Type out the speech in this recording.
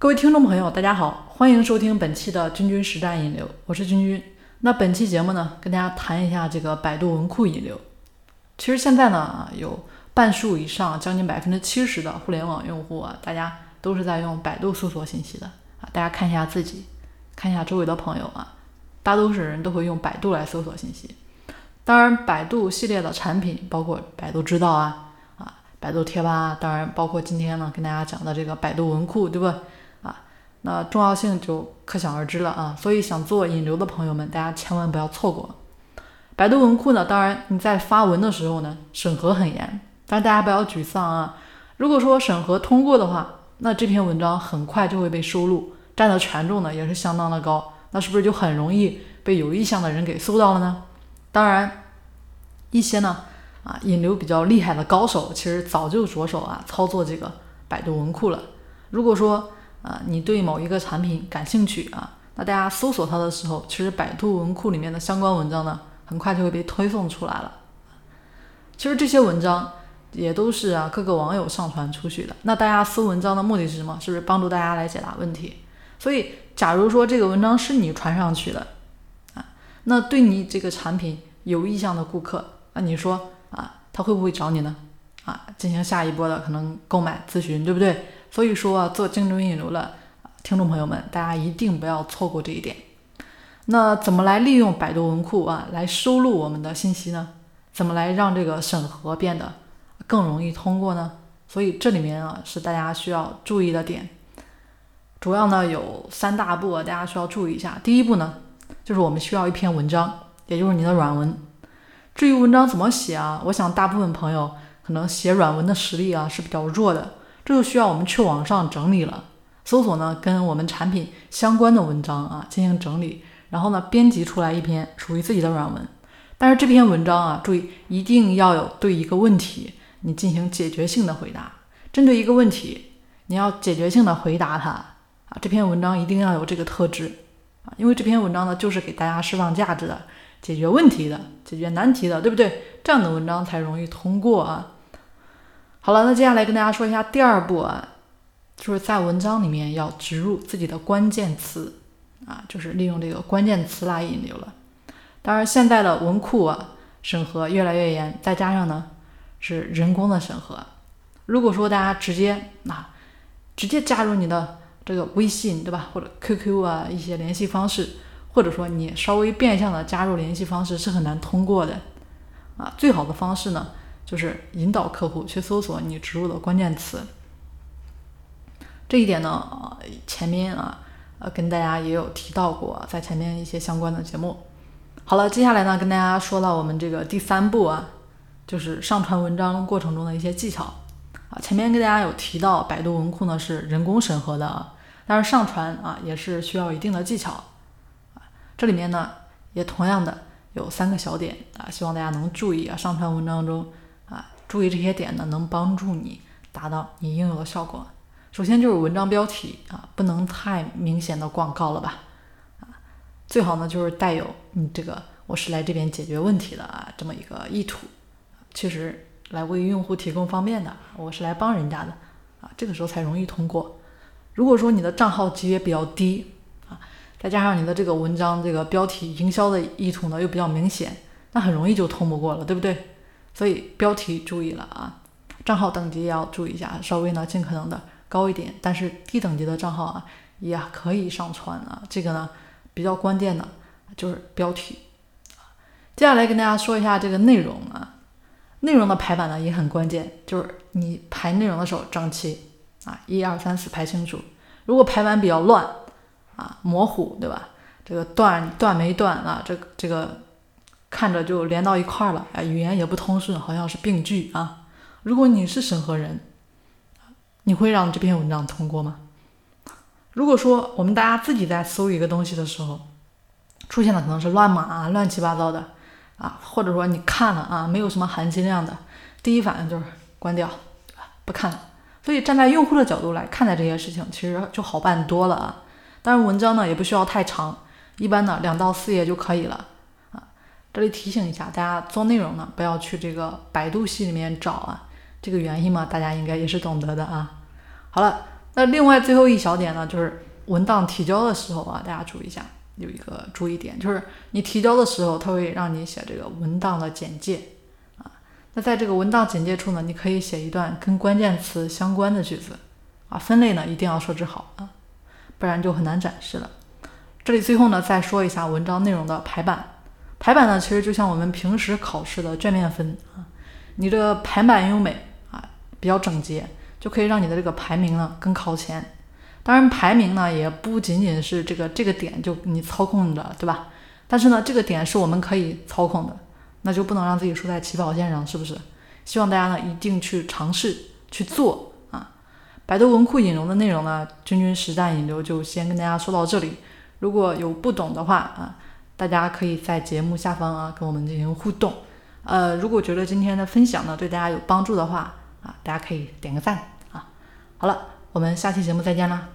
各位听众朋友，大家好，欢迎收听本期的君君实战引流，我是君君。那本期节目呢，跟大家谈一下这个百度文库引流。其实现在呢，有半数以上，将近百分之七十的互联网用户啊，大家都是在用百度搜索信息的啊。大家看一下自己，看一下周围的朋友啊，大多数人都会用百度来搜索信息。当然，百度系列的产品包括百度知道啊。百度贴吧，当然包括今天呢跟大家讲的这个百度文库，对吧？那重要性就可想而知了啊。所以想做引流的朋友们，大家千万不要错过百度文库呢。当然你在发文的时候呢，审核很严，但是大家不要沮丧啊。如果说审核通过的话，那这篇文章很快就会被收录，占的权重呢也是相当的高，那是不是就很容易被有意向的人给搜到了呢？当然，一些呢。啊，引流比较厉害的高手，其实早就着手啊操作这个百度文库了。如果说啊你对某一个产品感兴趣啊，那大家搜索它的时候，其实百度文库里面的相关文章呢，很快就会被推送出来了。其实这些文章也都是啊各个网友上传出去的。那大家搜文章的目的是什么？是不是帮助大家来解答问题？所以，假如说这个文章是你传上去的啊，那对你这个产品有意向的顾客，那你说。啊，他会不会找你呢？啊，进行下一波的可能购买咨询，对不对？所以说啊做精准引流了，听众朋友们，大家一定不要错过这一点。那怎么来利用百度文库啊，来收录我们的信息呢？怎么来让这个审核变得更容易通过呢？所以这里面啊是大家需要注意的点，主要呢有三大步，大家需要注意一下。第一步呢，就是我们需要一篇文章，也就是你的软文。至于文章怎么写啊？我想大部分朋友可能写软文的实力啊是比较弱的，这就需要我们去网上整理了，搜索呢跟我们产品相关的文章啊进行整理，然后呢编辑出来一篇属于自己的软文。但是这篇文章啊，注意一定要有对一个问题你进行解决性的回答，针对一个问题你要解决性的回答它啊。这篇文章一定要有这个特质啊，因为这篇文章呢就是给大家释放价值的。解决问题的，解决难题的，对不对？这样的文章才容易通过啊。好了，那接下来跟大家说一下第二步啊，就是在文章里面要植入自己的关键词啊，就是利用这个关键词来引流了。当然，现在的文库啊审核越来越严，再加上呢是人工的审核。如果说大家直接啊直接加入你的这个微信，对吧？或者 QQ 啊一些联系方式。或者说你稍微变相的加入联系方式是很难通过的，啊，最好的方式呢就是引导客户去搜索你植入的关键词。这一点呢，前面啊，呃，跟大家也有提到过，在前面一些相关的节目。好了，接下来呢，跟大家说到我们这个第三步啊，就是上传文章过程中的一些技巧啊。前面跟大家有提到，百度文库呢是人工审核的啊，但是上传啊也是需要一定的技巧啊。这里面呢，也同样的有三个小点啊，希望大家能注意啊。上传文章中，注意这些点呢，能帮助你达到你应有的效果。首先就是文章标题啊，不能太明显的广告了吧啊，最好呢就是带有你这个我是来这边解决问题的啊这么一个意图，确实来为用户提供方便的，我是来帮人家的啊，这个时候才容易通过。如果说你的账号级别比较低啊，再加上你的这个文章这个标题营销的意图呢又比较明显，那很容易就通不过了，对不对？所以标题注意了啊，账号等级也要注意一下，稍微呢尽可能的高一点，但是低等级的账号啊也可以上传啊。这个呢比较关键的就是标题。接下来跟大家说一下这个内容啊，内容的排版呢也很关键，就是你排内容的时候整齐啊，一二三四排清楚。如果排版比较乱。啊，模糊，对吧？这个断断没断啊？这这个看着就连到一块儿了，哎，语言也不通顺，好像是病句啊。如果你是审核人，你会让这篇文章通过吗？如果说我们大家自己在搜一个东西的时候，出现的可能是乱码啊、乱七八糟的啊，或者说你看了啊，没有什么含金量的，第一反应就是关掉，不看了。所以站在用户的角度来看待这些事情，其实就好办多了啊。当然，文章呢也不需要太长，一般呢两到四页就可以了。这里提醒一下大家，做内容呢不要去这个百度系里面找啊，这个原因嘛大家应该也是懂得的啊。好了，那另外最后一小点呢，就是文档提交的时候啊，大家注意一下，有一个注意点，就是你提交的时候，它会让你写这个文档的简介啊。那在这个文档简介处呢，你可以写一段跟关键词相关的句子啊。分类呢一定要设置好啊，不然就很难展示了。这里最后呢，再说一下文章内容的排版。排版呢，其实就像我们平时考试的卷面分啊，你这个排版优美啊，比较整洁。就可以让你的这个排名呢更靠前。当然，排名呢也不仅仅是这个这个点就你操控的，对吧？但是呢，这个点是我们可以操控的，那就不能让自己输在起跑线上，是不是？希望大家呢一定去尝试去做啊。百度文库引流的内容呢，君君实战引流就先跟大家说到这里。如果有不懂的话啊，大家可以在节目下方啊跟我们进行互动。呃，如果觉得今天的分享呢对大家有帮助的话，啊，大家可以点个赞啊！好了，我们下期节目再见啦。